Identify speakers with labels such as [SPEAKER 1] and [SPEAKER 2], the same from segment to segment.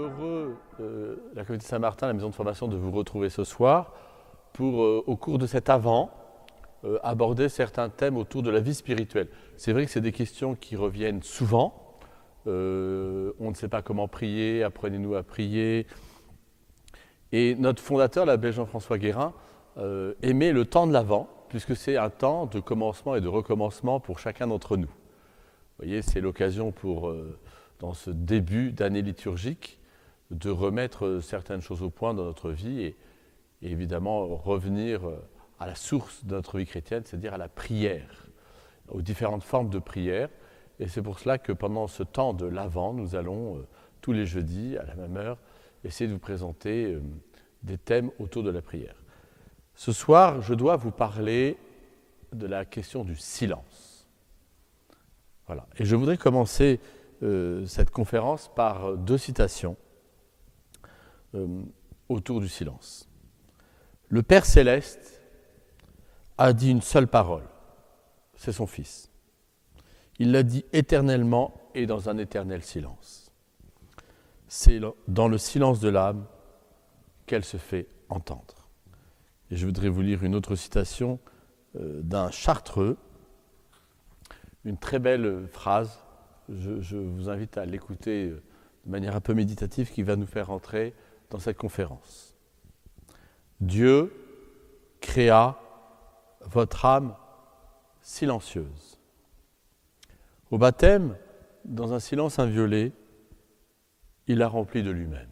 [SPEAKER 1] heureux, euh, la communauté Saint-Martin, la maison de formation, de vous retrouver ce soir pour, euh, au cours de cet avant, euh, aborder certains thèmes autour de la vie spirituelle. C'est vrai que c'est des questions qui reviennent souvent. on ne sait pas comment prier, apprenez-nous à prier. Et notre fondateur, l'abbé Jean-François Guérin, aimait le temps de l'avant, puisque c'est un temps de commencement et de recommencement pour chacun d'entre nous. Vous voyez, c'est l'occasion pour dans ce début d'année liturgique, de remettre certaines choses au point dans notre vie et, évidemment revenir à la source de notre vie chrétienne, c'est-à-dire à la prière, aux différentes formes de prière. Et c'est pour cela que pendant ce temps de l'Avent, nous allons euh, tous les jeudis, à la même heure, essayer de vous présenter euh, des thèmes autour de la prière. Ce soir, je dois vous parler de la question du silence. Voilà. Et je voudrais commencer euh, cette conférence par deux citations euh, autour du silence. Le Père céleste a dit une seule parole, c'est son Fils. Il l'a dit éternellement et dans un éternel silence. C'est dans le silence de l'âme qu'elle se fait entendre. Et je voudrais vous lire une autre citation euh, d'un chartreux, une très belle phrase je, vous invite à l'écouter euh, de manière un peu méditative qui va nous faire entrer dans cette conférence. Dieu créa votre âme silencieuse. Au baptême, dans un silence inviolé, il a rempli de lui-même.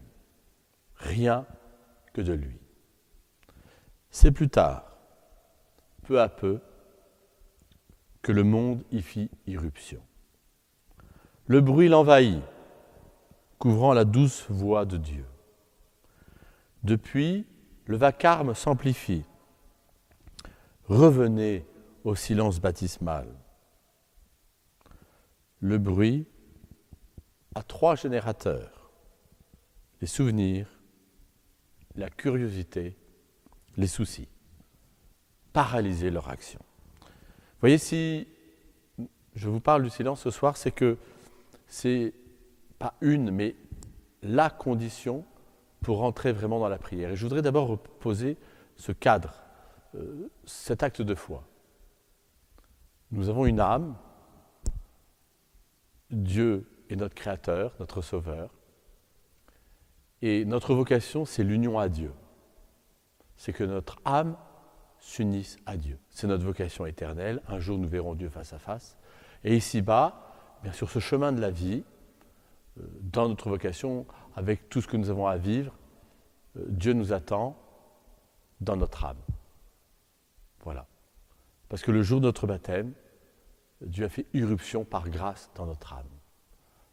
[SPEAKER 1] Rien que de lui. C'est plus tard, peu à peu, que le monde y fit irruption. Le bruit l'envahit, couvrant la douce voix de Dieu. Depuis, le vacarme s'amplifie. Revenez au silence baptismal. Le bruit a trois générateurs. Les souvenirs, la curiosité, les soucis. Paralyser leur action. Voyez, si je vous parle du silence ce soir, c'est que c'est pas une, mais la condition pour rentrer vraiment dans la prière. Et je voudrais d'abord poser ce cadre, euh, cet acte de foi. Nous avons une âme, Dieu est notre Créateur, notre Sauveur, et notre vocation, c'est l'union à Dieu. C'est que notre âme s'unisse à Dieu. C'est notre vocation éternelle. Un jour, nous verrons Dieu face à face. Et ici-bas, bien sur ce chemin de la vie, euh, dans notre vocation, avec tout ce que nous avons à vivre, euh, Dieu nous attend dans notre âme. Voilà. Parce que le jour de notre baptême, Dieu a fait irruption par grâce dans notre âme.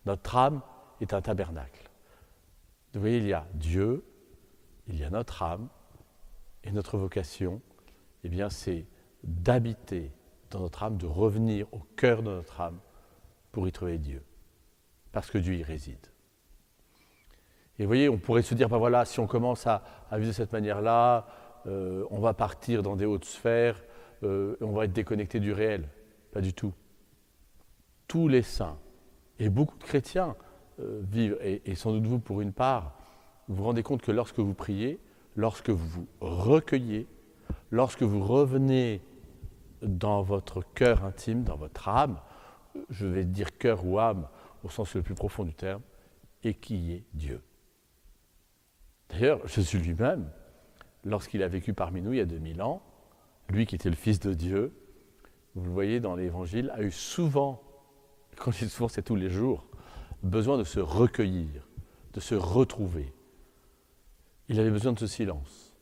[SPEAKER 1] Notre âme est un tabernacle. Vous voyez, il y a Dieu, il y a notre âme, et notre vocation, eh bien, c'est d'habiter dans notre âme, de revenir au cœur de notre âme pour y trouver Dieu, parce que Dieu y réside. Et vous voyez, on pourrait se dire, ben voilà, si on commence à, vivre de cette manière-là, euh, on va partir dans des hautes sphères, euh, on va être déconnecté du réel. Pas du tout. Tous les saints, et beaucoup de chrétiens euh, vivent, et, sans doute vous pour une part, vous vous rendez compte que lorsque vous priez, lorsque vous vous recueillez, lorsque vous revenez dans votre cœur intime, dans votre âme, je vais dire cœur ou âme au sens le plus profond du terme, et qui est Dieu. D'ailleurs, Jésus lui-même, lorsqu'il a vécu parmi nous il y a 2000 ans, lui qui était le Fils de Dieu, vous le voyez dans l'Évangile, a eu souvent, quand je dis souvent c'est tous les jours, besoin de se recueillir, de se retrouver. Il avait besoin de ce silence.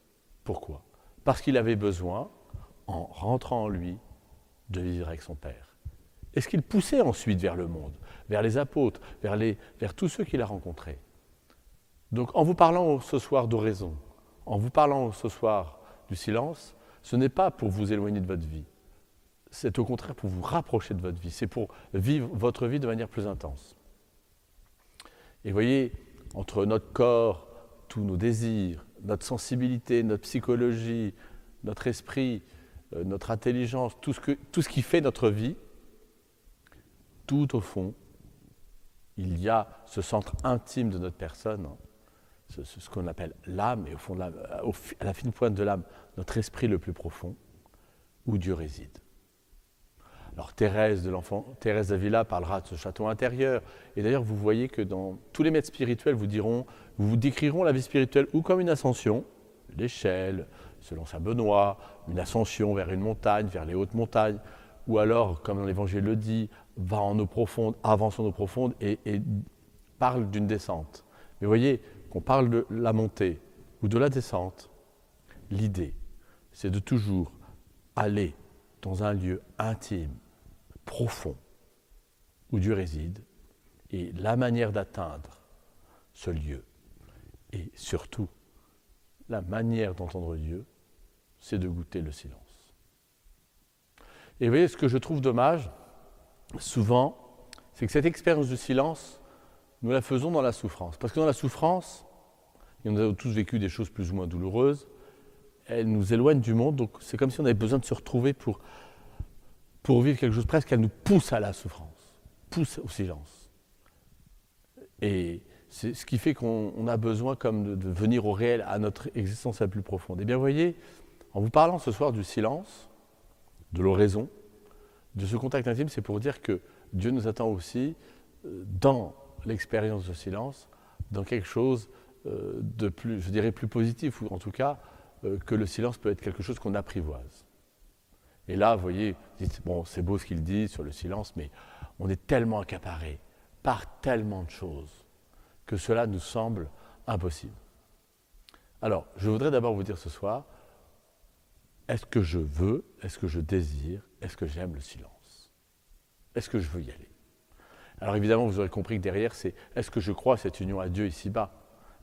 [SPEAKER 1] Pourquoi? Parce qu'il avait besoin, en rentrant en lui, de vivre avec son Père. Et ce qu'il poussait ensuite vers le monde, vers les apôtres, vers, vers tous ceux qu'il a rencontrés? Donc en vous parlant ce soir d'oraison, en vous parlant ce soir du silence, ce n'est pas pour vous éloigner de votre vie, c'est au contraire pour vous rapprocher de votre vie, c'est pour vivre votre vie de manière plus intense. Et voyez, entre notre corps, tous nos désirs, notre sensibilité, notre psychologie, notre esprit, euh, notre intelligence, tout ce, qui fait notre vie, tout au fond, il y a ce centre intime de notre personne, ce, qu'on appelle l'âme, et au fond, à la fine pointe de l'âme, notre esprit le plus profond, où Dieu réside. Alors Thérèse de l'enfant, Thérèse d'Avila parlera de ce château intérieur. Et d'ailleurs, vous voyez que dans tous les maîtres spirituels vous diront, vous décriront la vie spirituelle ou comme une ascension, l'échelle, selon saint Benoît, une ascension vers une montagne, vers les hautes montagnes, ou alors, comme l'Évangile le dit, va en eau profonde, avance en eau profonde et, et parle d'une descente. Mais voyez, qu'on parle de la montée ou de la descente, l'idée, c'est de toujours aller dans un lieu intime, profond, où Dieu réside, et la manière d'atteindre ce lieu, et surtout la manière d'entendre Dieu, c'est de goûter le silence. Et vous voyez, ce que je trouve dommage, souvent, c'est que cette expérience du silence, nous la faisons dans la souffrance. Parce que dans la souffrance, et nous avons tous vécu des choses plus ou moins douloureuses, elle nous éloigne du monde, donc c'est comme si on avait besoin de se retrouver pour, pour vivre quelque chose presque, elle nous pousse à la souffrance, pousse au silence. Et c'est ce qui fait qu'on a besoin comme de, venir au réel, à notre existence la plus profonde. Et bien vous voyez, en vous parlant ce soir du silence, de l'oraison, de ce contact intime, c'est pour dire que Dieu nous attend aussi euh, dans l'expérience de silence, dans quelque chose euh, de plus, je dirais, plus positif, ou en tout cas euh, que le silence peut être quelque chose qu'on apprivoise. Et là, vous voyez, c'est beau ce qu'il dit sur le silence, mais on est tellement accaparé par tellement de choses que cela nous semble impossible. Alors, je voudrais d'abord vous dire ce soir, est-ce que je veux, est-ce que je désire, est-ce que j'aime le silence? Est-ce que je veux y aller? Alors évidemment, vous aurez compris que derrière, c'est est-ce que je crois cette union à Dieu ici-bas?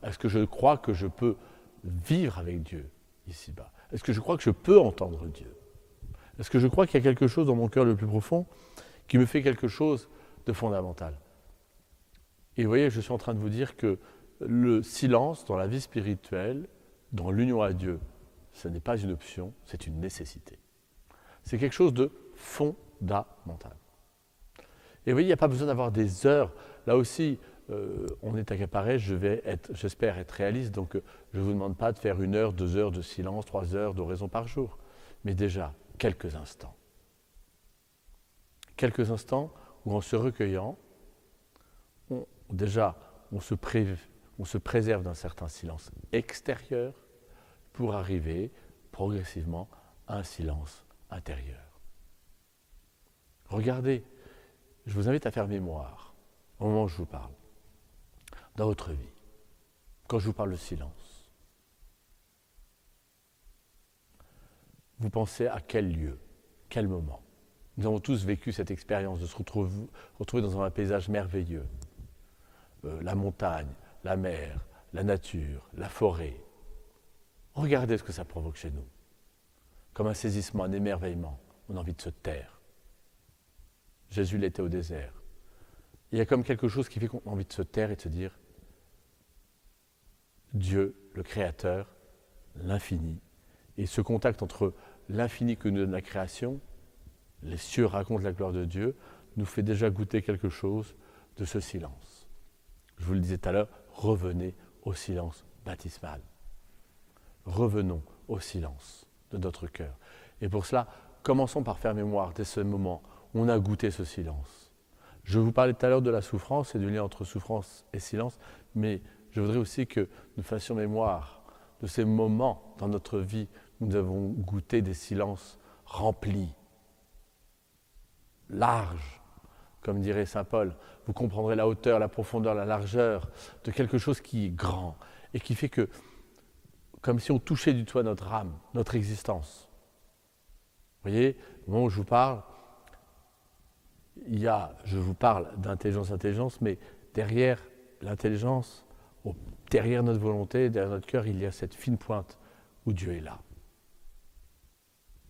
[SPEAKER 1] Est-ce que je crois que je peux vivre avec Dieu ici-bas? Est-ce que je crois que je peux entendre Dieu? Est-ce que je crois qu'il y a quelque chose dans mon cœur le plus profond qui me fait quelque chose de fondamental? Et vous voyez, je suis en train de vous dire que le silence dans la vie spirituelle, dans l'union à Dieu, ce n'est pas une option, c'est une nécessité. C'est quelque chose de fondamental. Et vous voyez, il n'y a pas besoin d'avoir des heures. Là aussi, euh, on est accaparé, je vais être, j'espère être réaliste, donc euh, je ne vous demande pas de faire une heure, deux heures de silence, trois heures d'oraison par jour, mais déjà quelques instants. Quelques instants où en se recueillant, déjà on se, on se préserve d'un certain silence extérieur pour arriver progressivement à un silence intérieur. Regardez, je vous invite à faire mémoire au moment où je vous parle dans votre vie, quand je vous parle de silence Vous pensez à quel lieu, quel moment? Nous avons tous vécu cette expérience de se retrouver, dans un paysage merveilleux. Euh, la montagne, la mer, la nature, la forêt. Regardez ce que ça provoque chez nous. Comme un saisissement, un émerveillement. On a envie de se taire. Jésus l'était au désert. Il y a comme quelque chose qui fait qu'on a envie de se taire et de se dire Dieu, le Créateur, l'infini, et ce contact entre l'infini que nous donne la création, les cieux racontent la gloire de Dieu, nous fait déjà goûter quelque chose de ce silence. Je vous le disais tout à l'heure, revenez au silence baptismal. Revenons au silence de notre cœur. Et pour cela, commençons par faire mémoire de ce moment on a goûté ce silence. Je vous parlais tout à l'heure de la souffrance et du lien entre souffrance et silence, mais je voudrais aussi que nous fassions mémoire de ces moments dans notre vie où nous avons goûté des silences remplis, larges, comme dirait Saint Paul. Vous comprendrez la hauteur, la profondeur, la largeur de quelque chose qui est grand et qui fait que, comme si on touchait du doigt notre âme, notre existence. Vous voyez, au moment où je vous parle, il y a, je vous parle d'intelligence, intelligence, mais derrière l'intelligence, derrière notre volonté, derrière notre cœur, il y a cette fine pointe où Dieu est là.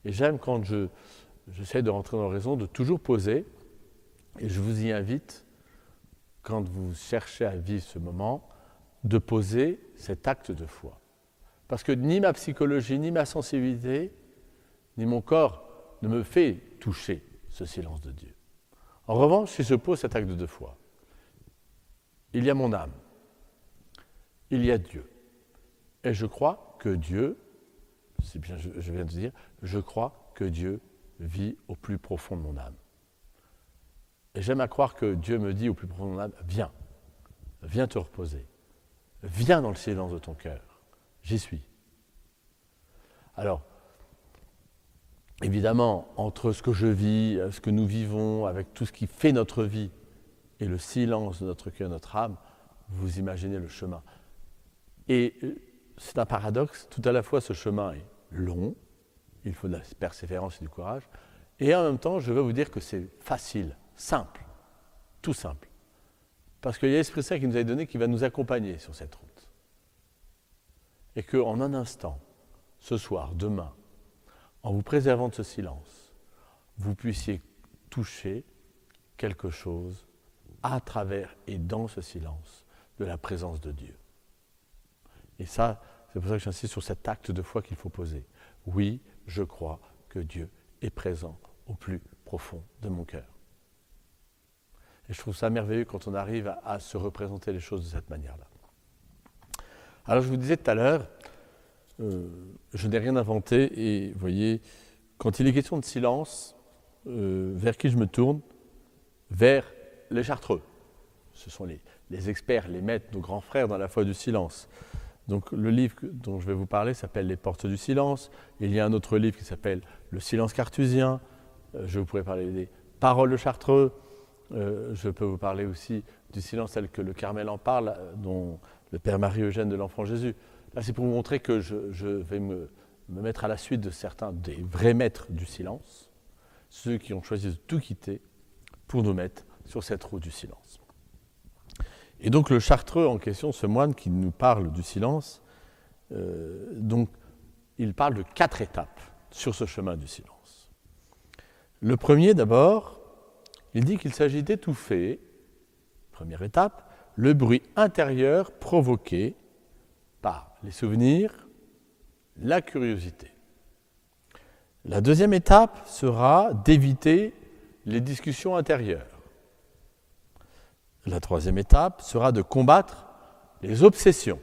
[SPEAKER 1] Et j'aime quand je, j'essaie de rentrer dans la raison, de toujours poser, et je vous y invite, quand vous cherchez à vivre ce moment, de poser cet acte de foi. Parce que ni ma psychologie, ni ma sensibilité, ni mon corps ne me fait toucher ce silence de Dieu. En revanche, si je pose cet acte de foi, il y a mon âme, il y a Dieu. Et je crois que Dieu, c'est bien, je, viens de dire, je crois que Dieu vit au plus profond de mon âme. Et j'aime à croire que Dieu me dit au plus profond de mon âme, viens, viens te reposer, viens dans le silence de ton cœur, j'y suis. Alors, évidemment, entre ce que je vis, ce que nous vivons, avec tout ce qui fait notre vie, et le silence de notre cœur, notre âme, vous imaginez le chemin. Et euh, c'est un paradoxe, tout à la fois ce chemin est long, il faut de la persévérance et du courage, et en même temps, je veux vous dire que c'est facile, simple, tout simple. Parce qu'il y a l'Esprit Saint qui nous a donné qui va nous accompagner sur cette route. Et qu'en un instant, ce soir, demain, en vous préservant de ce silence, vous puissiez toucher quelque chose à travers et dans ce silence de la présence de Dieu. Et ça, c'est pour ça que j'insiste sur cet acte de foi qu'il faut poser. Oui, je crois que Dieu est présent au plus profond de mon cœur. Et je trouve ça merveilleux quand on arrive à, se représenter les choses de cette manière-là. Alors je vous disais tout à l'heure, euh, je n'ai rien inventé et vous voyez, quand il est question de silence, euh, vers qui je me tourne? Vers les Chartreux. Ce sont les, experts, les maîtres, nos grands frères dans la foi du silence. Donc le livre dont je vais vous parler s'appelle Les portes du silence. Il y a un autre livre qui s'appelle Le silence cartusien. Euh, je vous pourrais parler des paroles de Chartreux. Je peux vous parler aussi du silence tel que le Carmel en parle, dont le Père Marie-Eugène de l'Enfant Jésus. Là, c'est pour vous montrer que je, vais me, me, mettre à la suite de certains des vrais maîtres du silence, ceux qui ont choisi de tout quitter pour nous mettre sur cette route du silence. Et donc le chartreux en question, ce moine qui nous parle du silence, euh, donc il parle de quatre étapes sur ce chemin du silence. Le premier d'abord, il dit qu'il s'agit d'étouffer, première étape, le bruit intérieur provoqué par les souvenirs, la curiosité. La deuxième étape sera d'éviter les discussions intérieures. La troisième étape sera de combattre les obsessions.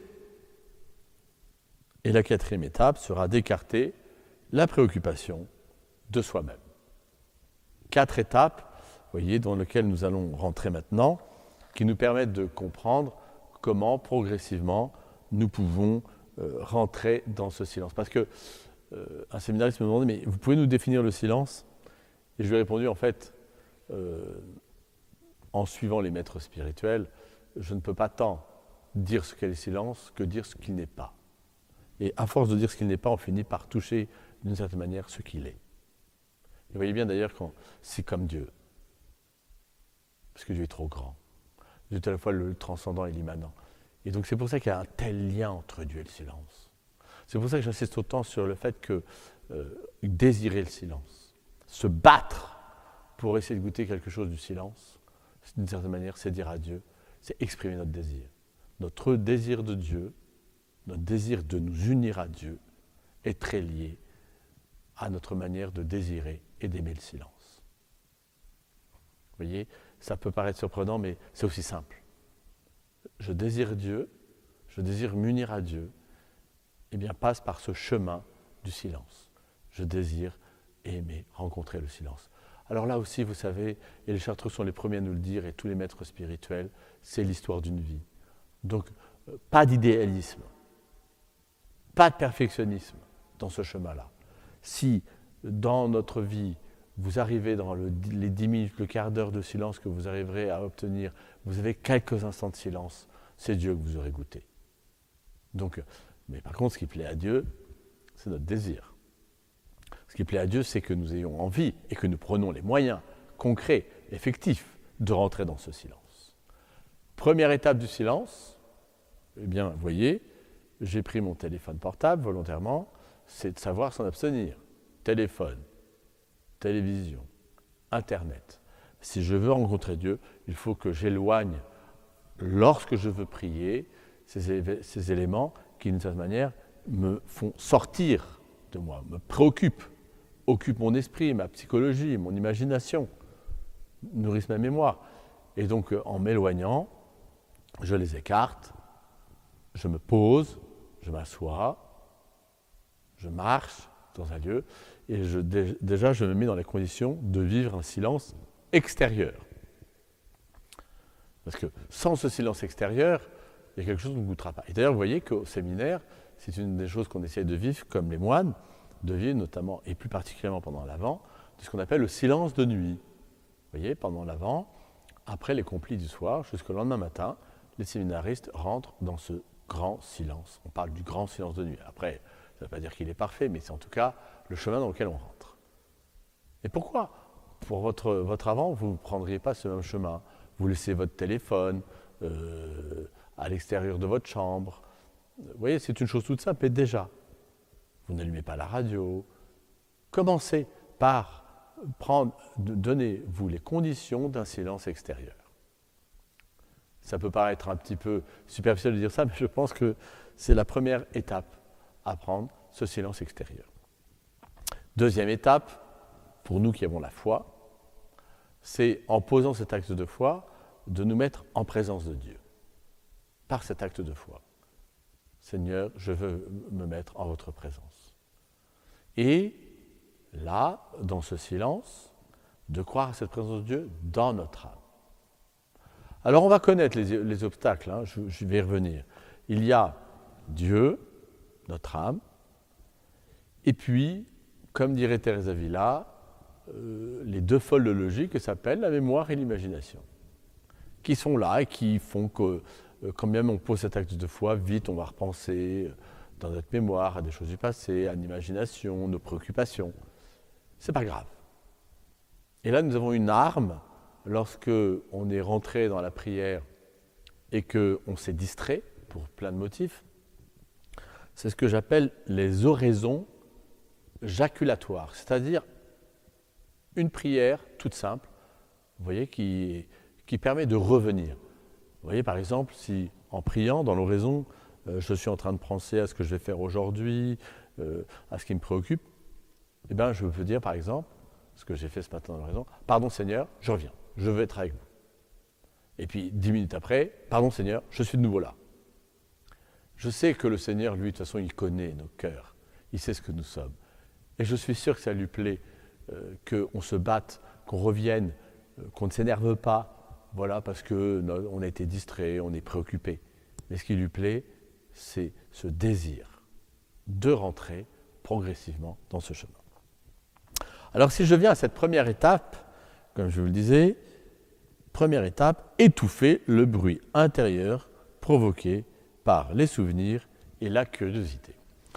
[SPEAKER 1] Et la quatrième étape sera d'écarter la préoccupation de soi-même. Quatre étapes, voyez, dans lesquelles nous allons rentrer maintenant, qui nous permettent de comprendre comment progressivement nous pouvons euh, rentrer dans ce silence. Parce que euh, un séminariste me demandait, mais vous pouvez nous définir le silence? Et je lui ai répondu, en fait, euh, en suivant les maîtres spirituels, je ne peux pas tant dire ce qu'est le silence que dire ce qu'il n'est pas. Et à force de dire ce qu'il n'est pas, on finit par toucher d'une certaine manière ce qu'il est. vous voyez bien d'ailleurs quand c'est comme Dieu. Parce que Dieu est trop grand. Dieu est à la fois le transcendant et l'immanent. Et donc c'est pour ça qu'il y a un tel lien entre Dieu et le silence. C'est pour ça que j'insiste autant sur le fait que euh, désirer le silence, se battre pour essayer de goûter quelque chose du silence, d'une certaine manière, c'est dire à Dieu, c'est exprimer notre désir. Notre désir de Dieu, notre désir de nous unir à Dieu, est très lié à notre manière de désirer et d'aimer le silence. Vous voyez, ça peut paraître surprenant, mais c'est aussi simple. Je désire Dieu, je désire m'unir à Dieu, eh bien passe par ce chemin du silence. Je désire aimer, rencontrer le silence. Alors là aussi, vous savez, et les chartreux sont les premiers à nous le dire, et tous les maîtres spirituels, c'est l'histoire d'une vie. Donc, euh, pas d'idéalisme, pas de perfectionnisme dans ce chemin-là. Si dans notre vie, vous arrivez dans les dix minutes, le quart d'heure de silence que vous arriverez à obtenir, vous avez quelques instants de silence, c'est Dieu que vous aurez goûté. Donc, mais par contre, ce qui plaît à Dieu, c'est notre désir. Ce qui plaît à Dieu, c'est que nous ayons envie et que nous prenons les moyens concrets, effectifs, de rentrer dans ce silence. Première étape du silence, eh bien, vous voyez, j'ai pris mon téléphone portable volontairement, c'est de savoir s'en abstenir. Téléphone, télévision, Internet. Si je veux rencontrer Dieu, il faut que j'éloigne, lorsque je veux prier, ces, éléments qui, d'une certaine manière, me font sortir de moi, me préoccupent occupe mon esprit, ma psychologie, mon imagination, nourrissent ma mémoire. Et donc, euh, en m'éloignant, je les écarte, je me pose, je m'assois, je marche dans un lieu, et déjà je me mets dans les conditions de vivre un silence extérieur. Parce que sans ce silence extérieur, il y a quelque chose qui ne goûtera pas. Et d'ailleurs, vous voyez qu'au séminaire, c'est une des choses qu'on essaye de vivre, comme les moines, de vivre notamment, et plus particulièrement pendant l'Avent, de ce qu'on appelle le silence de nuit. Vous voyez, pendant l'Avent, après les complis du soir, jusqu'au lendemain matin, les séminaristes rentrent dans ce grand silence. On parle du grand silence de nuit. Après, ça ne veut pas dire qu'il est parfait, mais c'est en tout cas le chemin dans lequel on rentre. Et pourquoi? Pour votre, votre avant, vous ne prendriez pas ce même chemin. Vous laissez votre téléphone euh, à l'extérieur de votre chambre. Vous voyez, c'est une chose toute simple, et déjà, vous n'allumez pas la radio. Commencez par prendre, donnez-vous les conditions d'un silence extérieur. Ça peut paraître un petit peu superficiel de dire ça, mais je pense que c'est la première étape à prendre, ce silence extérieur. Deuxième étape, pour nous qui avons la foi, c'est en posant cet acte de foi, de nous mettre en présence de Dieu. Par cet acte de foi. Seigneur, je veux me mettre en votre présence. Et là, dans ce silence, de croire à cette présence de Dieu dans notre âme. Alors on va connaître les, obstacles, hein, je, je, vais y revenir. Il y a Dieu, notre âme, et puis, comme dirait Thérèse Avila, euh, les deux folles de logique que s'appellent la mémoire et l'imagination, qui sont là et qui font que, euh, quand même on pose cet acte de foi, vite on va repenser euh, dans notre mémoire à des choses du passé, à l'imagination, nos préoccupations. C'est pas grave. Et là, nous avons une arme lorsque on est rentré dans la prière et que on s'est distrait pour plein de motifs. C'est ce que j'appelle les oraisons jaculatoires, c'est-à-dire une prière toute simple, vous voyez, qui, permet de revenir. Vous voyez, par exemple, si en priant dans l'oraison, euh, je suis en train de penser à ce que je vais faire aujourd'hui, euh, à ce qui me préoccupe, eh bien, je peux dire, par exemple, ce que j'ai fait ce matin dans l'oraison, pardon Seigneur, je reviens, je veux être avec vous. Et puis, dix minutes après, pardon Seigneur, je suis de nouveau là. Je sais que le Seigneur, lui, de toute façon, il connaît nos cœurs, il sait ce que nous sommes. Et je suis sûr que ça lui plaît euh, qu'on se batte, qu'on revienne, euh, qu'on ne s'énerve pas, voilà, parce qu'on a été distrait, on est préoccupé. Mais ce qui lui plaît, c'est ce désir de rentrer progressivement dans ce chemin. Alors si je viens à cette première étape, comme je vous le disais, première étape, étouffer le bruit intérieur provoqué par les souvenirs et la curiosité.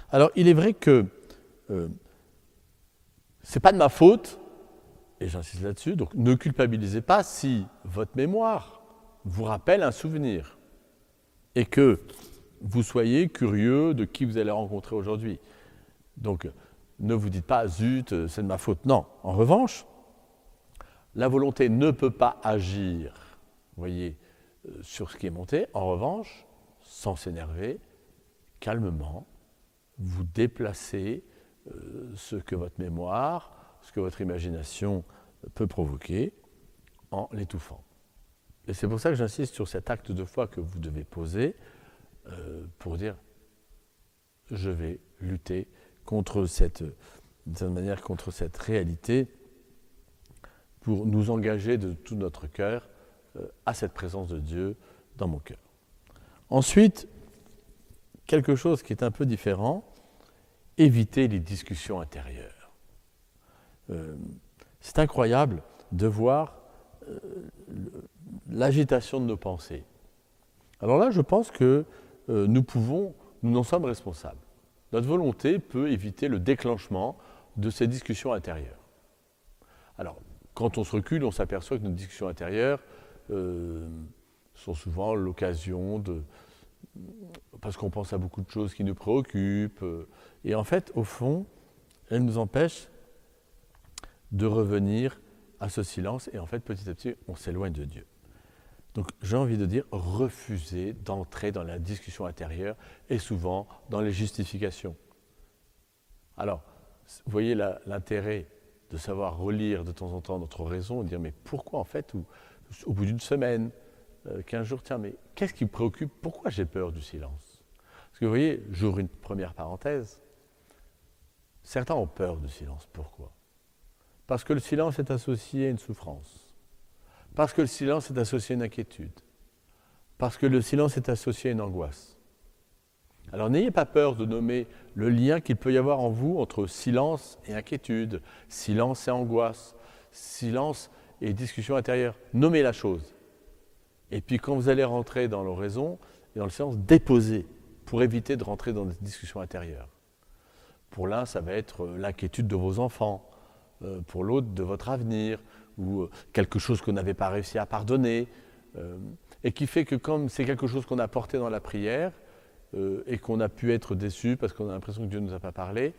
[SPEAKER 1] Alors il est vrai que euh, c'est pas de ma faute, et j'insiste là-dessus, donc ne culpabilisez pas si votre mémoire vous rappelle un souvenir et que vous soyez curieux de qui vous allez rencontrer aujourd'hui. Donc ne vous dites pas zut, c'est de ma faute. Non. En revanche, la volonté ne peut pas agir, voyez, euh, sur ce qui est monté. En revanche, sans s'énerver, calmement, vous déplacez euh, ce que votre mémoire, ce que votre imagination peut provoquer en l'étouffant. Et c'est pour ça que j'insiste sur cet acte de foi que vous devez poser euh, pour dire je vais lutter contre cette, manière, contre cette réalité pour nous engager de tout notre cœur euh, à cette présence de Dieu dans mon cœur. Ensuite, quelque chose qui est un peu différent, éviter les discussions intérieures. Euh, c'est incroyable de voir euh, l'agitation de nos pensées. Alors là, je pense que euh, nous pouvons, nous en sommes responsables. Notre volonté peut éviter le déclenchement de ces discussions intérieures. Alors, quand on se recule, on s'aperçoit que nos discussions intérieures sont souvent l'occasion de, parce qu'on pense à beaucoup de choses qui nous préoccupent. Et en fait, au fond, elles nous empêchent de revenir à ce silence. Et en fait, petit à petit, on s'éloigne de Dieu. Donc j'ai envie de dire, refuser d'entrer dans la discussion intérieure et souvent dans les justifications. Alors, vous voyez l'intérêt de savoir relire de temps en temps notre raison dire mais pourquoi en fait, au bout d'une semaine, euh, qu'un jour, tiens, mais qu'est-ce qui me préoccupe Pourquoi j'ai peur du silence? Parce que vous voyez, j'ouvre une première parenthèse. Certains ont peur du silence. Pourquoi? Parce que le silence est associé à une souffrance. Parce que le silence est associé à une inquiétude. Parce que le silence est associé à une angoisse. Alors n'ayez pas peur de nommer le lien qu'il peut y avoir en vous entre silence et inquiétude, silence et angoisse, silence et discussion intérieure. Nommez la chose. Et puis quand vous allez rentrer dans l'oraison et dans le silence, déposez pour éviter de rentrer dans des discussions intérieures. Pour l'un, ça va être euh, l'inquiétude de vos enfants, euh, pour l'autre, de votre avenir, ou euh, quelque chose qu'on n'avait pas réussi à pardonner, et qui fait que comme c'est quelque chose qu'on a porté dans la prière, et qu'on a pu être déçu parce qu'on a l'impression que Dieu ne nous a pas parlé,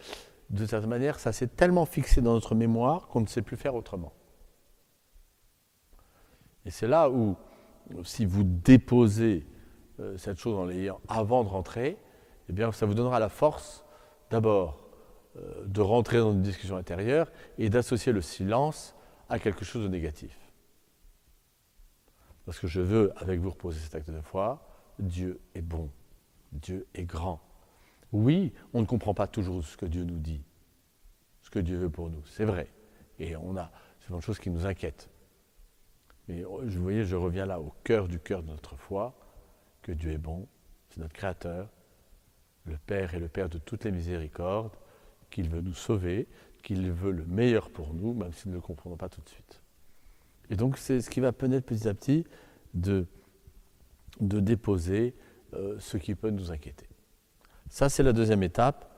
[SPEAKER 1] de cette manière, ça s'est tellement fixé dans notre mémoire qu'on ne sait plus faire autrement. Et c'est là où, si vous déposez cette chose en l'ayant avant de rentrer, eh bien, ça vous donnera la force, d'abord, euh, de rentrer dans une discussion intérieure et d'associer le silence à quelque chose de négatif. Parce que je veux, avec vous, reposer cet acte de foi, Dieu est bon, Dieu est grand. Oui, on ne comprend pas toujours ce que Dieu nous dit, ce que Dieu veut pour nous, c'est vrai. Et on a, c'est une chose qui nous inquiète. Mais vous voyez, je reviens là au cœur du cœur de notre foi, que Dieu est bon, c'est notre Créateur, le Père est le Père de toutes les miséricordes, qu'il veut nous sauver, qu'il veut le meilleur pour nous, même si nous ne le comprenons pas tout de suite. Et donc c'est ce qui va permettre petit à petit de, de déposer euh, ce qui peut nous inquiéter. Ça, c'est la deuxième étape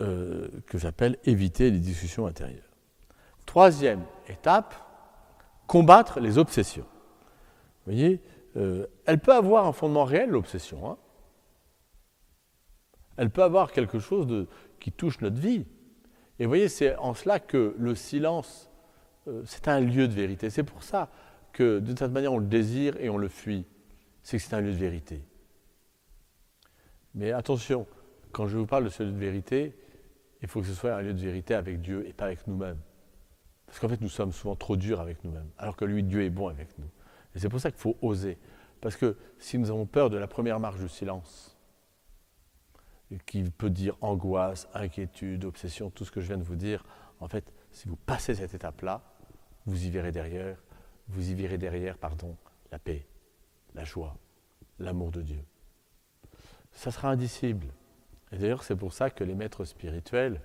[SPEAKER 1] euh, que j'appelle éviter les discussions intérieures. Troisième étape, combattre les obsessions. Vous voyez, euh, elle peut avoir un fondement réel, l'obsession. Hein. elle peut avoir quelque chose qui touche notre vie. Et vous voyez, c'est en cela que le silence, euh, c'est un lieu de vérité. C'est pour ça que d'une certaine manière, on le désire et on le fuit. C'est que c'est un lieu de vérité. Mais attention, quand je vous parle de ce lieu de vérité, il faut que ce soit un lieu de vérité avec Dieu et pas avec nous-mêmes. Parce qu'en fait, nous sommes souvent trop durs avec nous-mêmes, alors que lui, Dieu est bon avec nous. Et c'est pour ça qu'il faut oser. Parce que si nous avons peur de la première marche du silence, qui peut dire angoisse, inquiétude, obsession, tout ce que je viens de vous dire, en fait, si vous passez cette étape-là, vous y verrez derrière, vous y verrez derrière, pardon, la paix, la joie, l'amour de Dieu. Ça sera indicible. Et d'ailleurs, c'est pour ça que les maîtres spirituels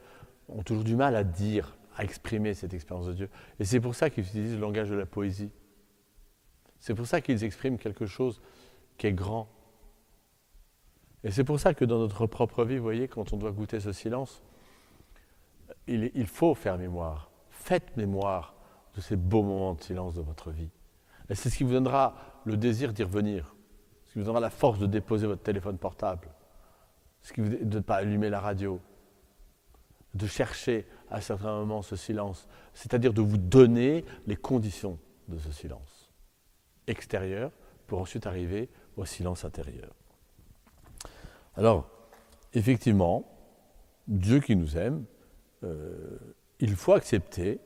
[SPEAKER 1] ont toujours du mal à dire, à exprimer cette expérience de Dieu. Et c'est pour ça qu'ils utilisent le langage de la poésie. C'est pour ça qu'ils expriment quelque chose qui est grand, et c'est pour ça que dans notre propre vie, vous voyez, quand on doit goûter ce silence, il, faut faire mémoire. Faites mémoire de ces beaux moments de silence de votre vie. Et c'est ce qui vous donnera le désir d'y revenir, ce qui vous donnera la force de déposer votre téléphone portable, ce qui vous, de ne pas allumer la radio, de chercher à certains moments ce silence, c'est-à-dire de vous donner les conditions de ce silence extérieur pour ensuite arriver au silence intérieur. Alors, effectivement, Dieu qui nous aime, euh, il faut accepter,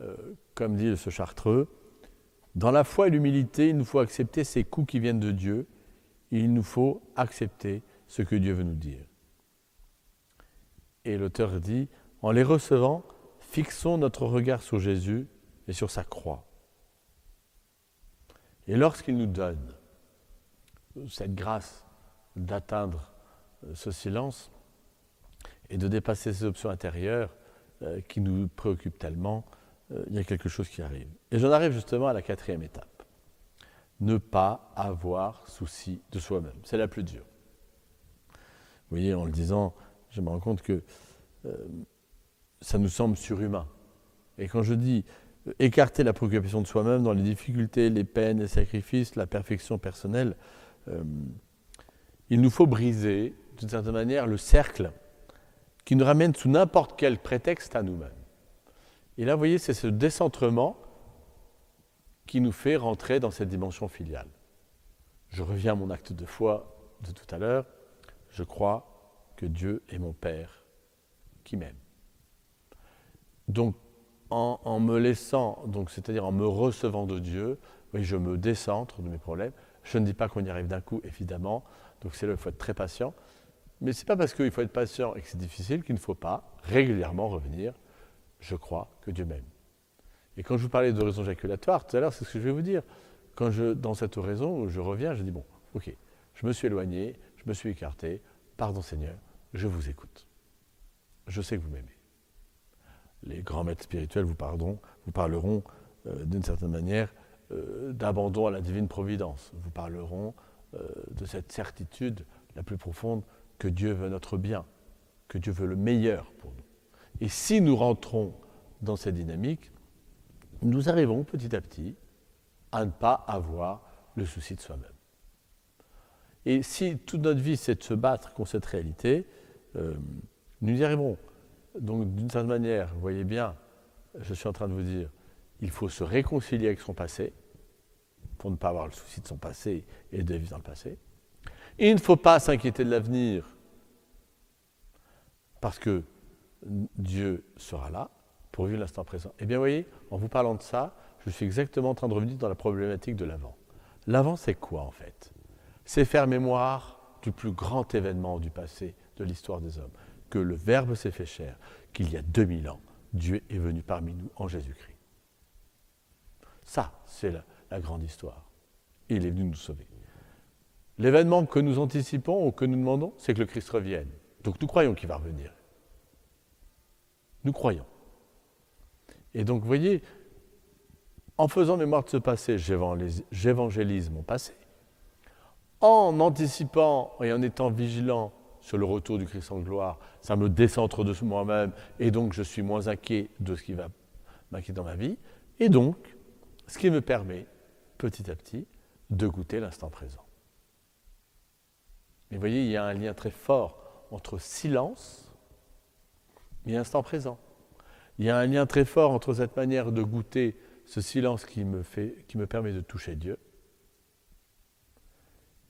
[SPEAKER 1] euh, comme dit ce chartreux, dans la foi et l'humilité, il nous faut accepter ces coups qui viennent de Dieu, il nous faut accepter ce que Dieu veut nous dire. Et l'auteur dit, en les recevant, fixons notre regard sur Jésus et sur sa croix. Et lorsqu'il nous donne cette grâce d'atteindre euh, ce silence et de dépasser ces options intérieures euh, qui nous préoccupent tellement, euh, il y a quelque chose qui arrive. Et j'en arrive justement à la quatrième étape. Ne pas avoir souci de soi-même. C'est la plus dure. Vous voyez, en le disant, je me rends compte que ça nous semble surhumain. Et quand je dis écarter la préoccupation de soi-même dans les difficultés, les peines, les sacrifices, la perfection personnelle, il nous faut briser, d'une certaine manière, le cercle qui nous ramène sous n'importe quel prétexte à nous-mêmes. Et là, vous voyez, c'est ce décentrement qui nous fait rentrer dans cette dimension filiale. Je reviens à mon acte de foi de tout à l'heure. Je crois Dieu est mon Père qui m'aime. Donc, en, me laissant, donc c'est-à-dire en me recevant de Dieu, Oui, je me décentre de mes problèmes. Je ne dis pas qu'on y arrive d'un coup, évidemment. Donc c'est là il faut être très patient. Mais ce n'est pas parce qu'il faut être patient et que c'est difficile qu'il ne faut pas régulièrement revenir. Je crois que Dieu m'aime. Et quand je vous parlais d'oraison jaculatoire, tout à l'heure, c'est ce que je vais vous dire. Quand je, dans cette oraison, je reviens, je dis bon, ok, je me suis éloigné, je me suis écarté, pardon Seigneur, je vous écoute. Je sais que vous m'aimez. Les grands maîtres spirituels vous, parleront euh, d'une certaine manière euh, d'abandon à la divine providence. Vous parleront euh, de cette certitude la plus profonde que Dieu veut notre bien, que Dieu veut le meilleur pour nous. Et si nous rentrons dans cette dynamique, nous arrivons petit à petit à ne pas avoir le souci de soi-même. Et si toute notre vie c'est de se battre contre cette réalité, euh, nous y arriverons. Donc d'une certaine manière, vous voyez bien, je suis en train de vous dire, il faut se réconcilier avec son passé pour ne pas avoir le souci de son passé et de vivre dans le passé. il ne faut pas s'inquiéter de l'avenir parce que Dieu sera là pour vivre l'instant présent. Eh bien, vous voyez, en vous parlant de ça, je suis exactement en train de revenir dans la problématique de l'avant. L'avant, c'est quoi en fait? C'est faire mémoire du plus grand événement du passé de l'histoire des hommes, que le Verbe s'est fait chair, qu'il y a 2000 ans, Dieu est venu parmi nous en Jésus-Christ. Ça, c'est la, grande histoire. Il est venu nous sauver. L'événement que nous anticipons ou que nous demandons, c'est que le Christ revienne. Donc nous croyons qu'il va revenir. Nous croyons. Et donc, vous voyez, en faisant mémoire de ce passé, j'évangélise mon passé. En anticipant et en étant vigilant sur le retour du Christ en gloire, ça me décentre de moi-même et donc je suis moins inquiet de ce qui va m'inquiéter dans ma vie. Et donc, ce qui me permet, petit à petit, de goûter l'instant présent. Mais vous voyez, il y a un lien très fort entre silence et instant présent. Il y a un lien très fort entre cette manière de goûter ce silence qui me, qui me permet de toucher Dieu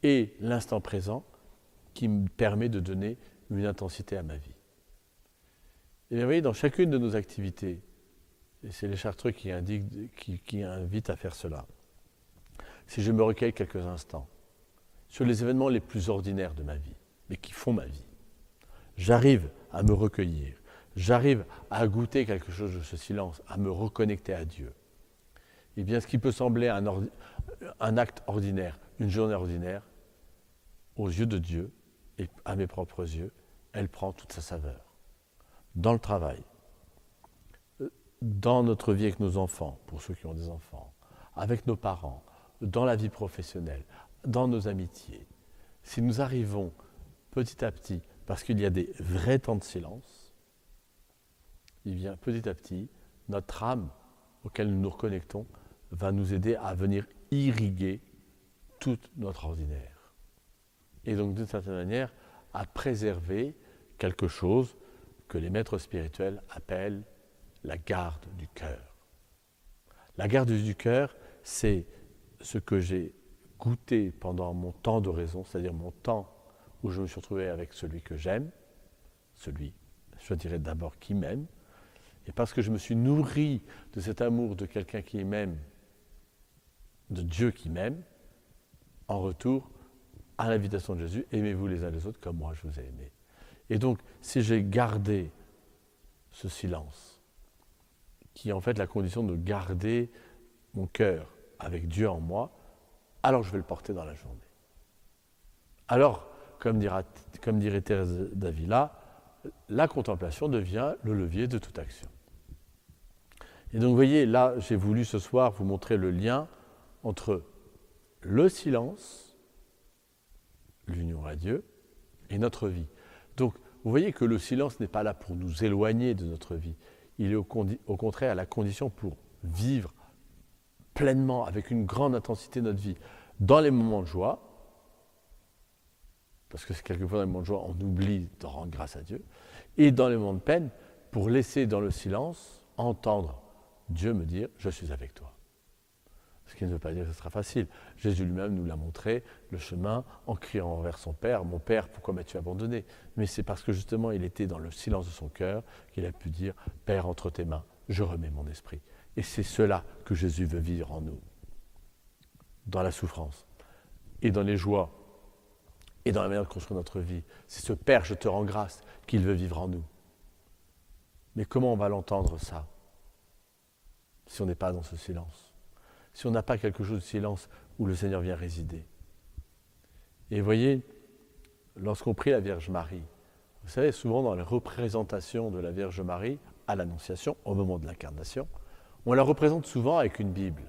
[SPEAKER 1] et l'instant présent qui me permet de donner une intensité à ma vie. Et vous voyez, dans chacune de nos activités, et c'est les chartreux qui, qui, qui invitent à faire cela, si je me recueille quelques instants sur les événements les plus ordinaires de ma vie, mais qui font ma vie, j'arrive à me recueillir j'arrive à goûter quelque chose de ce silence, à me reconnecter à Dieu, eh bien, ce qui peut sembler un acte ordinaire, une journée ordinaire, aux yeux de Dieu et à mes propres yeux, elle prend toute sa saveur. Dans le travail, dans notre vie avec nos enfants, pour ceux qui ont des enfants, avec nos parents, dans la vie professionnelle, dans nos amitiés, si nous arrivons petit à petit, parce qu'il y a des vrais temps de silence, il vient petit à petit, notre âme auquel nous nous reconnectons va nous aider à venir irriguer tout notre ordinaire. Et donc d'une certaine manière, à préserver quelque chose que les maîtres spirituels appellent la garde du cœur. La garde du cœur, c'est ce que j'ai goûté pendant mon temps de raison, c'est-à-dire mon temps où je me suis retrouvé avec celui que j'aime, celui, je dirais d'abord, qui m'aime, et parce que je me suis nourri de cet amour de quelqu'un qui m'aime, de Dieu qui m'aime, en retour, à l'invitation de Jésus, aimez-vous les uns les autres comme moi je vous ai aimé. Et donc, si j'ai gardé ce silence, qui est en fait la condition de garder mon cœur avec Dieu en moi, alors je vais le porter dans la journée. Alors, comme, comme dirait Thérèse d'Avila, la contemplation devient le levier de toute action. Et donc vous voyez, là, j'ai voulu ce soir vous montrer le lien entre le silence, l'union à Dieu, et notre vie. Donc vous voyez que le silence n'est pas là pour nous éloigner de notre vie, il est au, contraire la condition pour vivre pleinement, avec une grande intensité notre vie, dans les moments de joie, parce que quelquefois dans les moments de joie, on oublie de rendre grâce à Dieu, et dans les moments de peine, pour laisser dans le silence entendre Dieu me dire Je suis avec toi. Ce qui ne veut pas dire que ce sera facile. Jésus lui-même nous l'a montré, le chemin, en criant envers son Père Mon Père, pourquoi m'as-tu abandonné? Mais c'est parce que justement il était dans le silence de son cœur qu'il a pu dire Père, entre tes mains, je remets mon esprit. Et c'est cela que Jésus veut vivre en nous. dans la souffrance et dans les joies et dans la manière de construire notre vie. C'est ce Père, je te rends grâce, qu'il veut vivre en nous. Mais comment on va l'entendre ça si on n'est pas dans ce silence? Si on n'a pas quelque chose de silence où le Seigneur vient résider Et voyez, lorsqu'on prie la Vierge Marie, vous savez, souvent dans les représentations de la Vierge Marie à l'Annonciation, au moment de l'incarnation, on la représente souvent avec une Bible,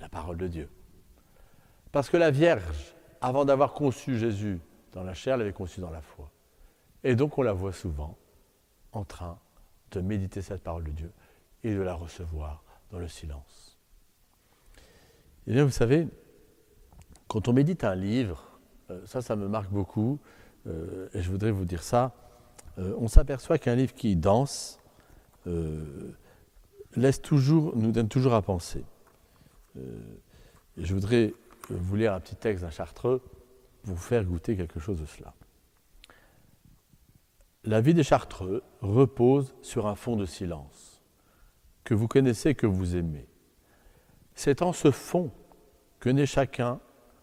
[SPEAKER 1] la parole de Dieu. Parce que la Vierge, avant d'avoir conçu Jésus dans la chair, l'avait conçu dans la foi. Et donc on la voit souvent en train de méditer cette parole de Dieu et de la recevoir dans le silence. Eh bien, vous savez, quand on médite un livre, euh, ça, ça me marque beaucoup, euh, et je voudrais vous dire ça, euh, on s'aperçoit qu'un livre qui danse laisse toujours, nous donne toujours à penser. je voudrais vous lire un petit texte d'un chartreux pour vous faire goûter quelque chose de cela. La vie des chartreux repose sur un fond de silence que vous connaissez que vous aimez. C'est en ce fond que naît chacun,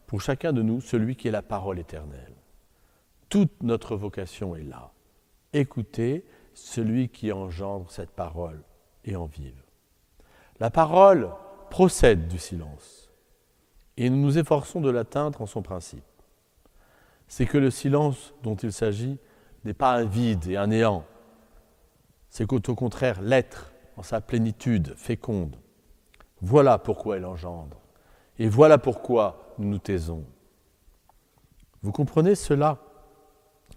[SPEAKER 1] pour chacun de nous, celui qui est la parole éternelle. Toute notre vocation est là. Écoutez celui qui engendre cette parole et en vive. La parole procède du silence et nous nous efforçons de l'atteindre en son principe. C'est que le silence dont il s'agit n'est pas un vide et un néant. C'est qu'au contraire, l'être, en sa plénitude féconde, voilà pourquoi elle engendre. Et voilà pourquoi nous nous taisons. Vous comprenez cela?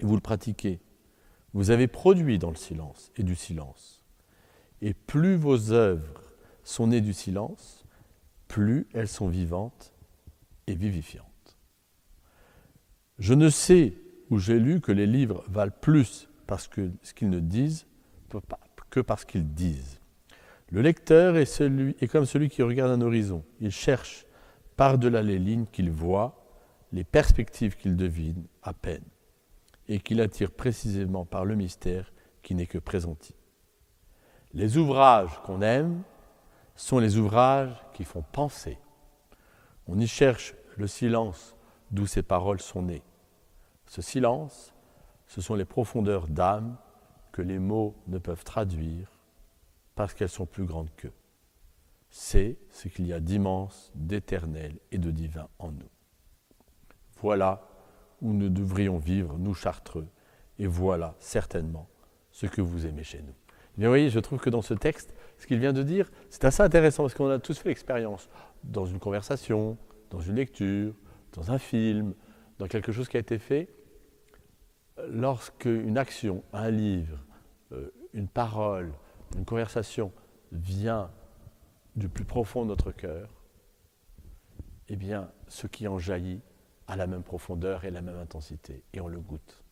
[SPEAKER 1] Et vous le pratiquez. Vous avez produit dans le silence et du silence. Et plus vos œuvres sont nées du silence, plus elles sont vivantes et vivifiantes. Je ne sais où j'ai lu que les livres valent plus parce que ce qu'ils ne disent que parce qu'ils disent. Le lecteur est, comme celui qui regarde un horizon. Il cherche par-delà les lignes qu'il voit, les perspectives qu'il devine à peine, et qu'il attire précisément par le mystère qui n'est que présenti. Les ouvrages qu'on aime sont les ouvrages qui font penser. On y cherche le silence d'où ces paroles sont nées. Ce silence, ce sont les profondeurs d'âme que les mots ne peuvent traduire parce qu'elles sont plus grandes qu'eux. C'est ce qu'il y a d'immense, d'éternel et de divin en nous. Voilà où nous devrions vivre, nous chartreux, et voilà certainement ce que vous aimez chez nous. Eh bien, vous voyez, je trouve que dans ce texte, ce qu'il vient de dire, c'est assez intéressant parce qu'on a tous fait l'expérience dans une conversation, dans une lecture, dans un film, dans quelque chose qui a été fait, lorsque une action, un livre, euh, une parole, une conversation vient du plus profond de notre cœur, eh bien, ce qui en jaillit a la même profondeur et la même intensité, et on le goûte.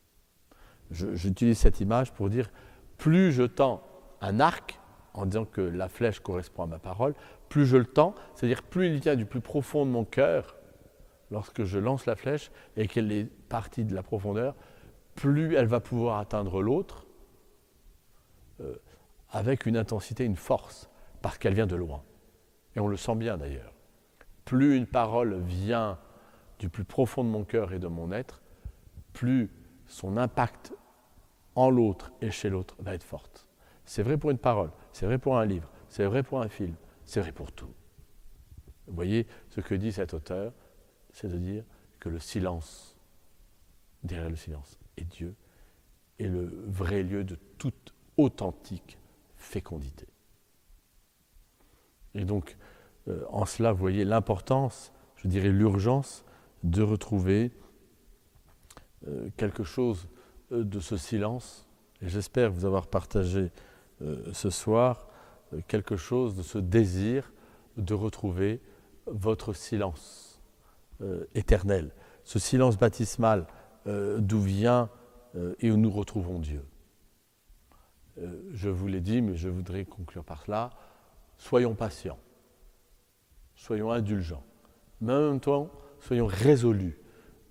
[SPEAKER 1] J'utilise cette image pour dire, plus je tends un arc, en disant que la flèche correspond à ma parole, plus je le tends, c'est-à-dire plus il vient du plus profond de mon cœur, lorsque je lance la flèche et qu'elle est partie de la profondeur, plus elle va pouvoir atteindre l'autre euh, avec une intensité, une force, parce qu'elle vient de loin. Et on le sent bien d'ailleurs. Plus une parole vient du plus profond de mon cœur et de mon être, plus son impact en l'autre et chez l'autre va être forte. C'est vrai pour une parole, c'est vrai pour un livre, c'est vrai pour un film, c'est vrai pour tout. Vous voyez ce que dit cet auteur, c'est de dire que le silence, derrière le silence, est Dieu, est le vrai lieu de toute authentique Et donc, euh, en cela, vous voyez l'importance, je dirais l'urgence de retrouver euh, quelque chose euh, de ce silence. Et j'espère vous avoir partagé ce soir quelque chose de ce désir de retrouver votre silence éternel, ce silence baptismal d'où vient et où nous retrouvons Dieu. Je vous l'ai dit, mais je voudrais conclure par cela. Soyons patients, soyons indulgents, mais en même temps, soyons résolus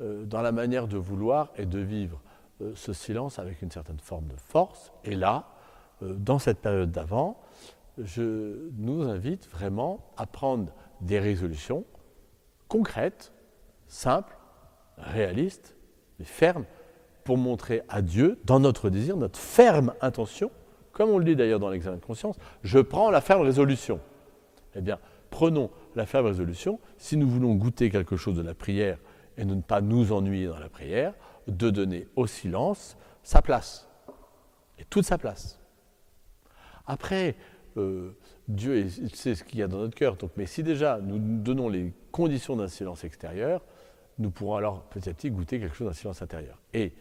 [SPEAKER 1] euh, dans la manière de vouloir et de vivre euh, ce silence avec une certaine forme de force. Et là, euh, dans cette période d'avant, je nous invite vraiment à prendre des résolutions concrètes, simples, réalistes, mais fermes, pour montrer à Dieu, dans notre désir, notre ferme intention, comme on le dit d'ailleurs dans l'examen de conscience, je prends la ferme résolution. Eh bien, prenons la ferme résolution, si nous voulons goûter quelque chose de la prière et ne pas nous ennuyer dans la prière, de donner au silence sa place, et toute sa place. Après, euh, Dieu sait ce qu'il y a dans notre cœur, donc, mais si déjà nous donnons les conditions d'un silence extérieur, nous pourrons alors petit à petit goûter quelque chose d'un silence intérieur. Et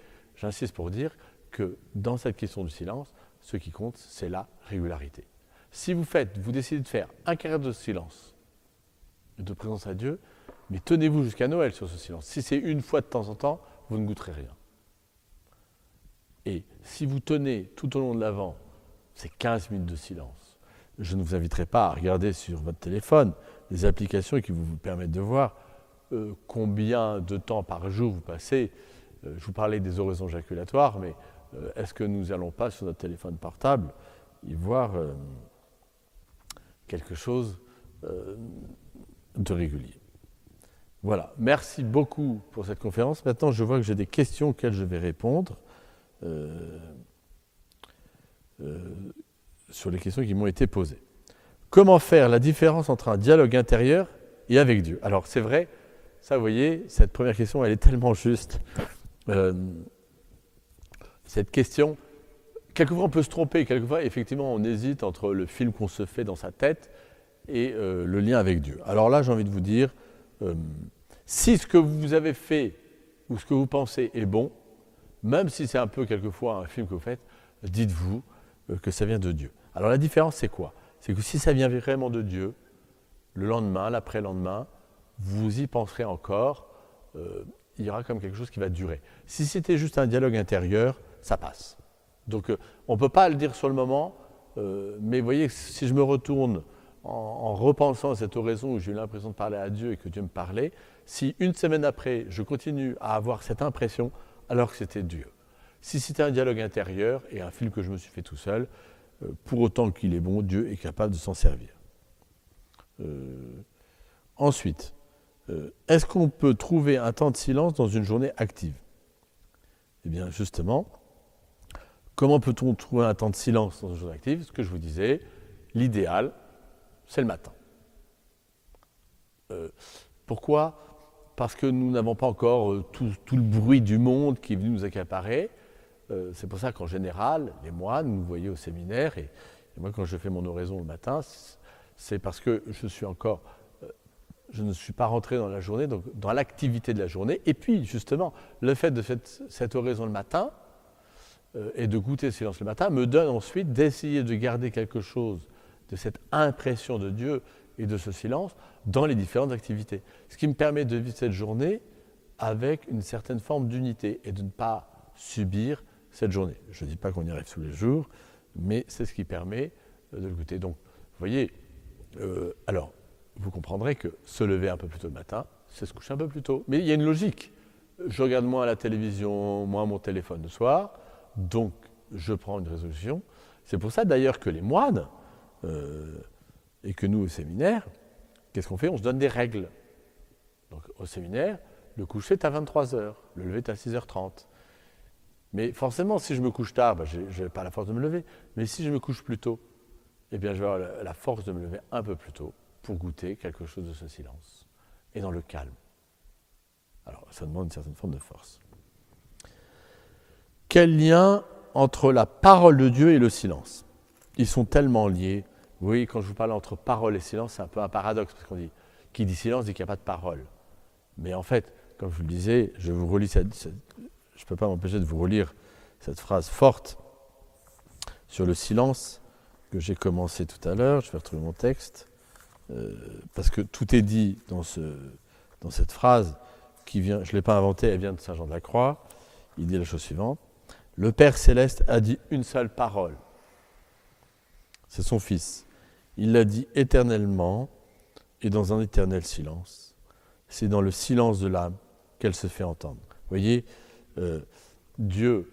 [SPEAKER 1] j'insiste pour dire que dans cette question du silence, ce qui compte, c'est la régularité. Si vous faites, vous décidez de faire un quart de silence de présence à Dieu, mais tenez-vous jusqu'à Noël sur ce silence. Si c'est une fois de temps en temps, vous ne goûterez rien. Et si vous tenez tout au long de l'avant ces 15 minutes de silence, je ne vous inviterai pas à regarder sur votre téléphone les applications qui vous permettent de voir euh, combien de temps par jour vous passez. Euh, je vous parlais des oraisons jaculatoires, mais euh, est-ce que nous n'allons pas sur notre téléphone portable y voir quelque chose de régulier? Voilà, merci beaucoup pour cette conférence. Maintenant, je vois que j'ai des questions auxquelles je vais répondre. sur les questions qui m'ont été posées. Comment faire la différence entre un dialogue intérieur et avec Dieu? Alors c'est vrai, ça vous voyez, cette première question, elle est tellement juste. Euh, cette question, quelquefois on peut se tromper, quelquefois effectivement on hésite entre le film qu'on se fait dans sa tête et euh, le lien avec Dieu. Alors là, j'ai envie de vous dire, euh, si ce que vous avez fait ou ce que vous pensez est bon, même si c'est un peu quelquefois un film que vous faites, dites-vous que ça vient de Dieu. Alors la différence, c'est quoi? C'est que si ça vient vraiment de Dieu, le lendemain, l'après-lendemain, vous y penserez encore, il y aura comme quelque chose qui va durer. Si c'était juste un dialogue intérieur, ça passe. Donc euh, on ne peut pas le dire sur le moment, euh, mais vous voyez, si je me retourne en, repensant à cette oraison où j'ai eu l'impression de parler à Dieu et que Dieu me parlait, si une semaine après, je continue à avoir cette impression, alors que c'était Dieu. Si c'était un dialogue intérieur et un film que je me suis fait tout seul, pour autant qu'il est bon, Dieu est capable de s'en servir. ensuite, euh, est-ce qu'on peut trouver un temps de silence dans une journée active? Eh bien, justement, comment peut-on trouver un temps de silence dans une journée active? Ce que je vous disais, l'idéal, c'est le matin. Euh, pourquoi? Parce que nous n'avons pas encore euh, tout, le bruit du monde qui est venu nous accaparer. c'est pour ça qu'en général, les moines, nous voyez au séminaire, et moi quand je fais mon oraison le matin, c'est parce que je suis encore je ne suis pas rentré dans la journée, donc dans l'activité de la journée. Et puis, justement, le fait de cette, cette oraison le matin euh, et de goûter le silence le matin me donne ensuite d'essayer de garder quelque chose de cette impression de Dieu et de ce silence dans les différentes activités. Ce qui me permet de vivre cette journée avec une certaine forme d'unité et de ne pas subir cette journée. Je ne dis pas qu'on y arrive tous les jours, mais c'est ce qui permet euh, de le goûter. Donc, vous voyez, euh, alors, vous comprendrez que se lever un peu plus tôt le matin, c'est se coucher un peu plus tôt. Mais il y a une logique. Je regarde moins la télévision, moins mon téléphone le soir, donc je prends une résolution. C'est pour ça d'ailleurs que les moines, euh, et que nous au séminaire, qu'est-ce qu'on fait? On se donne des règles. Donc au séminaire, le coucher est à 23h, le lever est à 6h30. Mais forcément, si je me couche tard, ben, je n'ai pas la force de me lever. Mais si je me couche plus tôt, eh bien, je vais avoir la force de me lever un peu plus tôt pour goûter quelque chose de ce silence, et dans le calme. Alors, ça demande une certaine forme de force. Quel lien entre la parole de Dieu et le silence? Ils sont tellement liés. Oui, quand je vous parle entre parole et silence, c'est un peu un paradoxe, parce qu'on dit, qui dit silence dit qu'il n'y a pas de parole. Mais en fait, comme je vous le disais, je je ne peux pas m'empêcher de vous relire cette phrase forte sur le silence que j'ai commencé tout à l'heure. Je vais retrouver mon texte. Euh, parce que tout est dit dans, ce, dans cette phrase je ne l'ai pas inventée, elle vient de Saint Jean de la Croix. Il dit la chose suivante Le Père céleste a dit une seule parole. C'est son Fils. Il l'a dit éternellement et dans un éternel silence. C'est dans le silence de l'âme qu'elle se fait entendre. Vous voyez, euh, Dieu,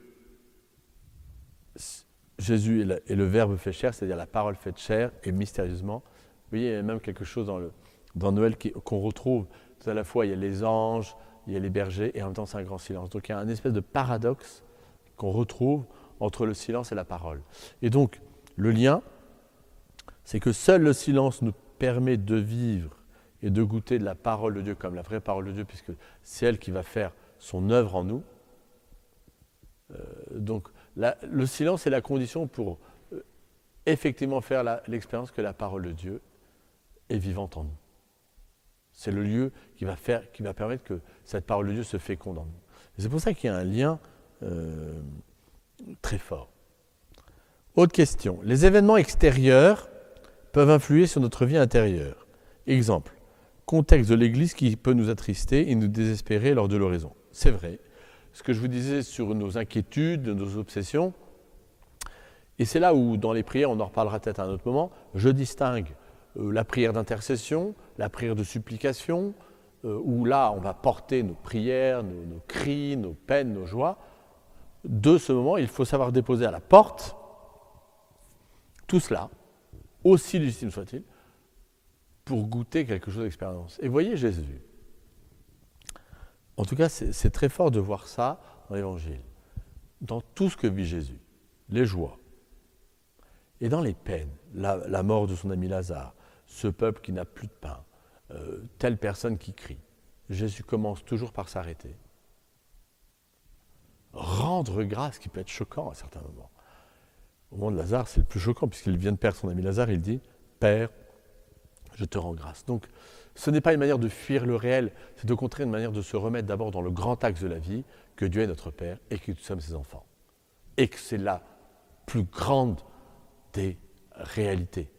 [SPEAKER 1] Jésus est, le Verbe fait chair, c'est-à-dire la parole faite chair, et mystérieusement, vous voyez, il y a même quelque chose dans le, dans Noël qu'on retrouve. Tout à la fois, il y a les anges, il y a les bergers, et en même temps, c'est un grand silence. Donc il y a un espèce de paradoxe qu'on retrouve entre le silence et la parole. Et donc, le lien, c'est que seul le silence nous permet de vivre et de goûter de la parole de Dieu comme la vraie parole de Dieu, puisque c'est elle qui va faire son œuvre en nous. Euh, donc, le silence est la condition pour euh, effectivement faire l'expérience que la parole de Dieu est vivante en nous. C'est le lieu qui va, faire, qui va permettre que cette parole de Dieu se féconde en nous. C'est pour ça qu'il y a un lien euh, très fort. Autre question. Les événements extérieurs peuvent influer sur notre vie intérieure. Exemple, contexte de l'Église qui peut nous attrister et nous désespérer lors de l'oraison. C'est vrai. Ce que je vous disais sur nos inquiétudes, nos obsessions, et c'est là où, dans les prières, on en reparlera peut-être à un autre moment, je distingue la prière d'intercession, la prière de supplication, euh, où là, on va porter nos prières, nos, cris, nos peines, nos joies. De ce moment, il faut savoir déposer à la porte tout cela, aussi légitime soit-il, pour goûter quelque chose d'expérience. Et voyez Jésus. En tout cas, c'est très fort de voir ça dans l'Évangile. Dans tout ce que vit Jésus, les joies, et dans les peines, la mort de son ami Lazare, ce peuple qui n'a plus de pain, euh, telle personne qui crie. Jésus commence toujours par s'arrêter. Rendre grâce, qui peut être choquant à certains moments. Au moment de Lazare, c'est le plus choquant, puisqu'il vient de perdre son ami Lazare, il dit Père, je te rends grâce. Donc, ce n'est pas une manière de fuir le réel, c'est au contraire une manière de se remettre d'abord dans le grand axe de la vie, que Dieu est notre Père et que nous sommes ses enfants. Et que c'est la plus grande des réalités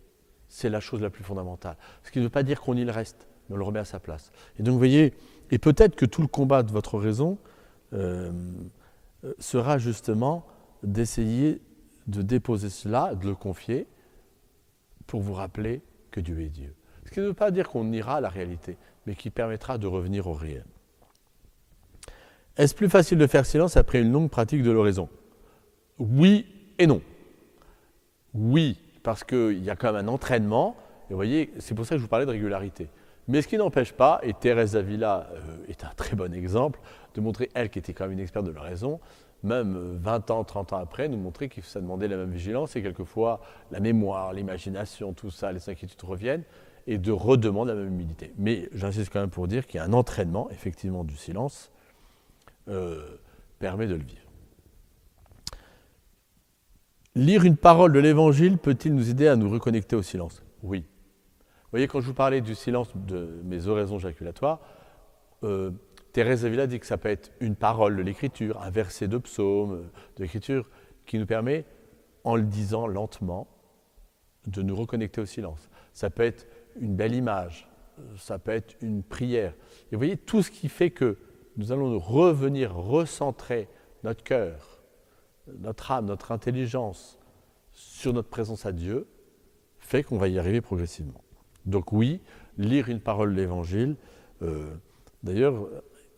[SPEAKER 1] c'est la chose la plus fondamentale. Ce qui ne veut pas dire qu'on y le reste, mais on le remet à sa place. Et donc voyez, et peut-être que tout le combat de votre raison euh, sera justement d'essayer de déposer cela, de le confier, pour vous rappeler que Dieu est Dieu. Ce qui ne veut pas dire qu'on ira à la réalité, mais qui permettra de revenir au réel. Est-ce plus facile de faire silence après une longue pratique de l'oraison? Oui et non. Oui, parce qu'il y a quand même un entraînement. Et vous voyez, c'est pour ça que je vous parlais de régularité. Mais ce qui n'empêche pas, et Thérèse Avila euh, est un très bon exemple, de montrer, elle qui était quand même une experte de la raison, même 20 ans, 30 ans après, nous montrer que ça demandait la même vigilance et quelquefois la mémoire, l'imagination, tout ça, les inquiétudes reviennent et de redemander la même humilité. Mais j'insiste quand même pour dire qu'il y a un entraînement, effectivement, du silence, euh, permet de le vivre. Lire une parole de l'Évangile peut-il nous aider à nous reconnecter au silence? Oui. Vous voyez, quand je vous parlais du silence de mes oraisons jaculatoires, euh, Thérèse Avila dit que ça peut être une parole de l'Écriture, un verset de psaume, euh, de l'Écriture, qui nous permet, en le disant lentement, de nous reconnecter au silence. Ça peut être une belle image, euh, ça peut être une prière. Et vous voyez, tout ce qui fait que nous allons revenir recentrer notre cœur, notre âme, notre intelligence sur notre présence à Dieu fait qu'on va y arriver progressivement. Donc oui, lire une parole de l'Évangile. Euh, d'ailleurs,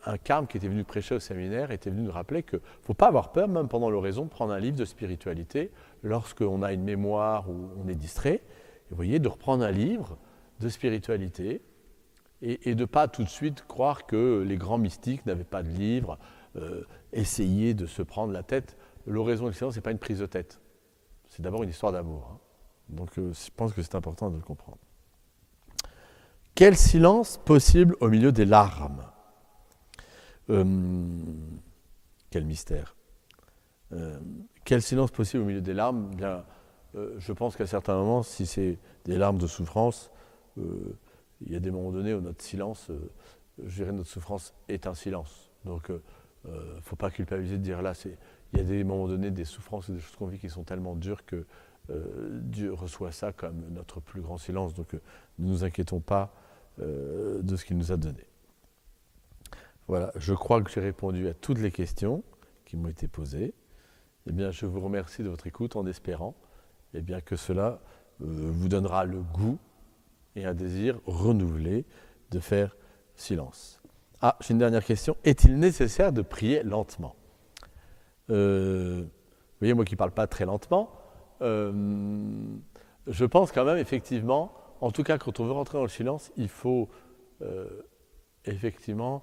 [SPEAKER 1] un carme qui était venu prêcher au séminaire était venu nous rappeler qu'il ne faut pas avoir peur, même pendant l'oraison, de prendre un livre de spiritualité lorsqu'on a une mémoire ou on est distrait. Vous voyez, de reprendre un livre de spiritualité et, de ne pas tout de suite croire que les grands mystiques n'avaient pas de livre, euh, essayer de se prendre la tête l'oraison et le silence, ce n'est pas une prise de tête. C'est d'abord une histoire d'amour. Hein. Donc euh, je pense que c'est important de le comprendre. Quel silence possible au milieu des larmes? Euh, Quel mystère. Euh, quel silence possible au milieu des larmes? Bien, Je pense qu'à certains moments, si c'est des larmes de souffrance, il y a des moments donnés où notre silence, je dirais notre souffrance est un silence. Donc il ne faut pas culpabiliser de dire là, c'est il y a des moments donnés des souffrances et des choses qu'on vit qui sont tellement dures que euh, Dieu reçoit ça comme notre plus grand silence. Donc euh, ne nous inquiétons pas euh, de ce qu'il nous a donné. Voilà, je crois que j'ai répondu à toutes les questions qui m'ont été posées. Eh bien, je vous remercie de votre écoute en espérant eh que cela vous donnera le goût et un désir renouvelé de faire silence. Ah, j'ai une dernière question. Est-il nécessaire de prier lentement? Vous voyez, moi qui ne parle pas très lentement, euh, je pense quand même effectivement en tout cas, quand on veut rentrer dans le silence, il faut euh, effectivement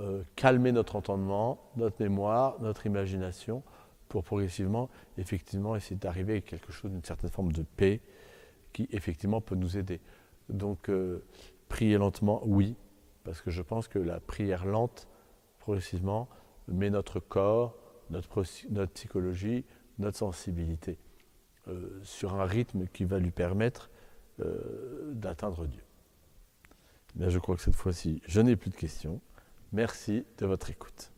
[SPEAKER 1] euh, calmer notre entendement, notre mémoire, notre imagination, pour progressivement, effectivement, essayer d'arriver à quelque chose d'une certaine forme de paix qui, effectivement, peut nous aider. Donc, euh, prier lentement, oui, parce que je pense que la prière lente, progressivement, met notre corps, notre, psychologie, notre sensibilité sur un rythme qui va lui permettre euh, d'atteindre Dieu. je crois que cette fois-ci, je n'ai plus de questions. Merci de votre écoute.